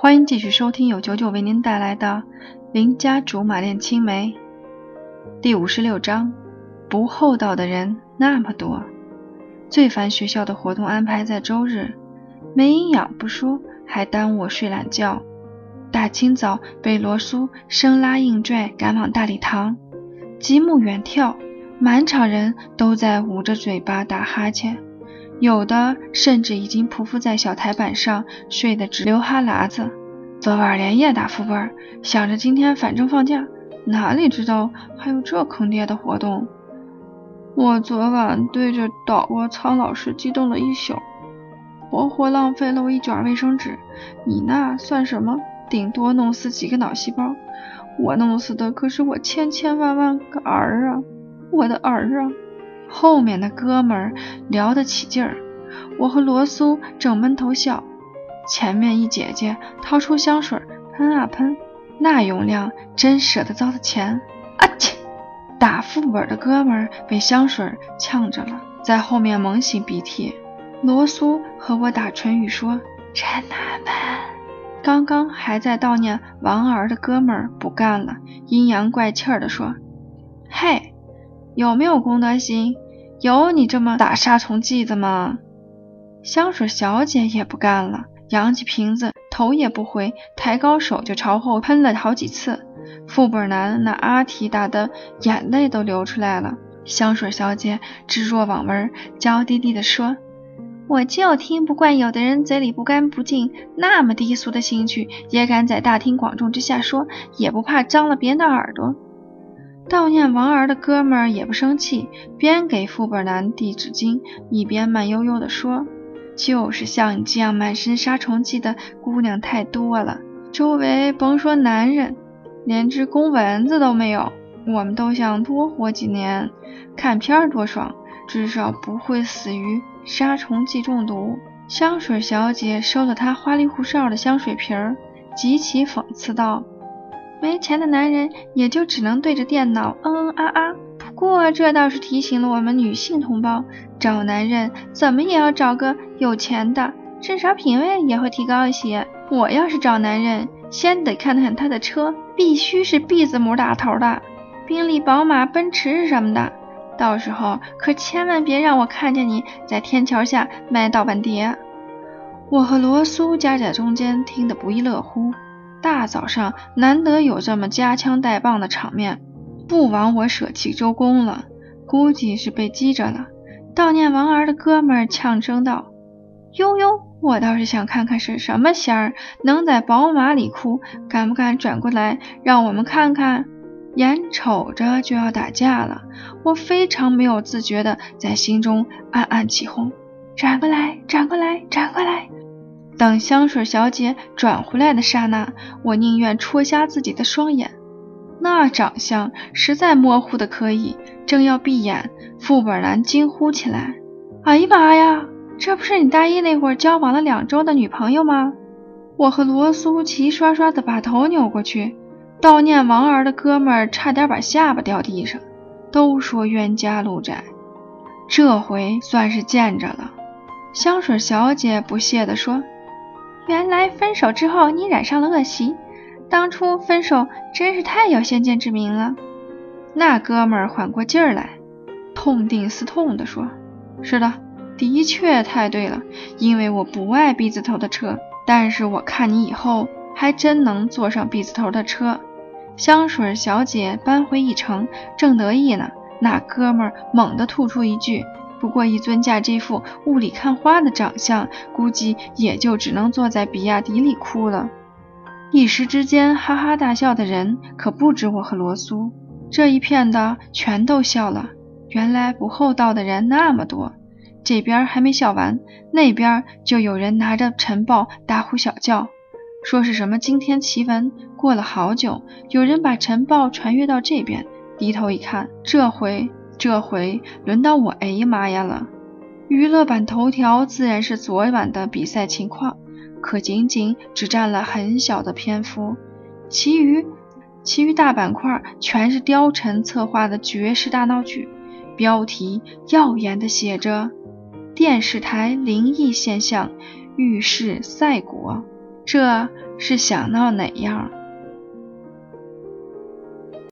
欢迎继续收听由九九为您带来的《邻家竹马恋青梅》第五十六章。不厚道的人那么多，最烦学校的活动安排在周日，没营养不说，还耽误我睡懒觉。大清早被罗苏生拉硬拽赶往大礼堂，极目远眺，满场人都在捂着嘴巴打哈欠。有的甚至已经匍匐在小台板上睡得直流哈喇子。昨晚连夜打副本，想着今天反正放假，哪里知道还有这坑爹的活动。我昨晚对着导过苍老师激动了一宿，活活浪费了我一卷卫生纸。你那算什么？顶多弄死几个脑细胞，我弄死的可是我千千万万个儿啊！我的儿啊！后面的哥们儿聊得起劲儿，我和罗苏正闷头笑。前面一姐姐掏出香水喷啊喷，那用量真舍得糟蹋钱。啊切！打副本的哥们儿被香水呛着了，在后面猛擤鼻涕。罗苏和我打唇语说：“真难闷。”刚刚还在悼念王儿的哥们儿不干了，阴阳怪气儿地说：“嘿！”有没有公德心？有你这么打杀虫剂的吗？香水小姐也不干了，扬起瓶子，头也不回，抬高手就朝后喷了好几次。副本男那阿提打的眼泪都流出来了。香水小姐置若罔闻，娇滴滴地说：“我就听不惯有的人嘴里不干不净，那么低俗的兴趣也敢在大庭广众之下说，也不怕脏了别人的耳朵。”悼念王儿的哥们儿也不生气，边给副本男递纸巾，一边慢悠悠地说：“就是像你这样满身杀虫剂的姑娘太多了，周围甭说男人，连只公蚊子都没有。我们都想多活几年，看片多爽，至少不会死于杀虫剂中毒。”香水小姐收了她花里胡哨的香水瓶儿，极其讽刺道。没钱的男人也就只能对着电脑嗯嗯啊啊。不过这倒是提醒了我们女性同胞，找男人怎么也要找个有钱的，至少品味也会提高一些。我要是找男人，先得看看他的车，必须是 B 字母打头的，宾利、宝马、奔驰什么的。到时候可千万别让我看见你在天桥下卖盗版碟。我和罗苏夹在中间，听得不亦乐乎。大早上难得有这么夹枪带棒的场面，不枉我舍弃周公了。估计是被激着了。悼念王儿的哥们儿呛声道：“悠悠，我倒是想看看是什么仙儿能在宝马里哭，敢不敢转过来让我们看看？”眼瞅着就要打架了，我非常没有自觉的在心中暗暗起哄：“转过来，转过来，转过来。”等香水小姐转回来的刹那，我宁愿戳瞎自己的双眼。那长相实在模糊的可以。正要闭眼，副本男惊呼起来：“哎呀妈呀，这不是你大一那会儿交往了两周的女朋友吗？”我和罗苏齐刷刷的把头扭过去。悼念王儿的哥们儿差点把下巴掉地上。都说冤家路窄，这回算是见着了。香水小姐不屑地说。原来分手之后你染上了恶习，当初分手真是太有先见之明了。那哥们儿缓过劲儿来，痛定思痛地说：“是的，的确太对了，因为我不爱 B 字头的车，但是我看你以后还真能坐上 B 字头的车。”香水小姐扳回一城，正得意呢，那哥们儿猛地吐出一句。不过一尊驾这副雾里看花的长相，估计也就只能坐在比亚迪里哭了。一时之间，哈哈大笑的人可不止我和罗苏，这一片的全都笑了。原来不厚道的人那么多。这边还没笑完，那边就有人拿着晨报大呼小叫，说是什么惊天奇闻。过了好久，有人把晨报传阅到这边，低头一看，这回。这回轮到我，哎呀妈呀了！娱乐版头条自然是昨晚的比赛情况，可仅仅只占了很小的篇幅，其余其余大板块全是貂蝉策划的绝世大闹剧，标题耀眼的写着“电视台灵异现象预示赛果”，这是想闹哪样？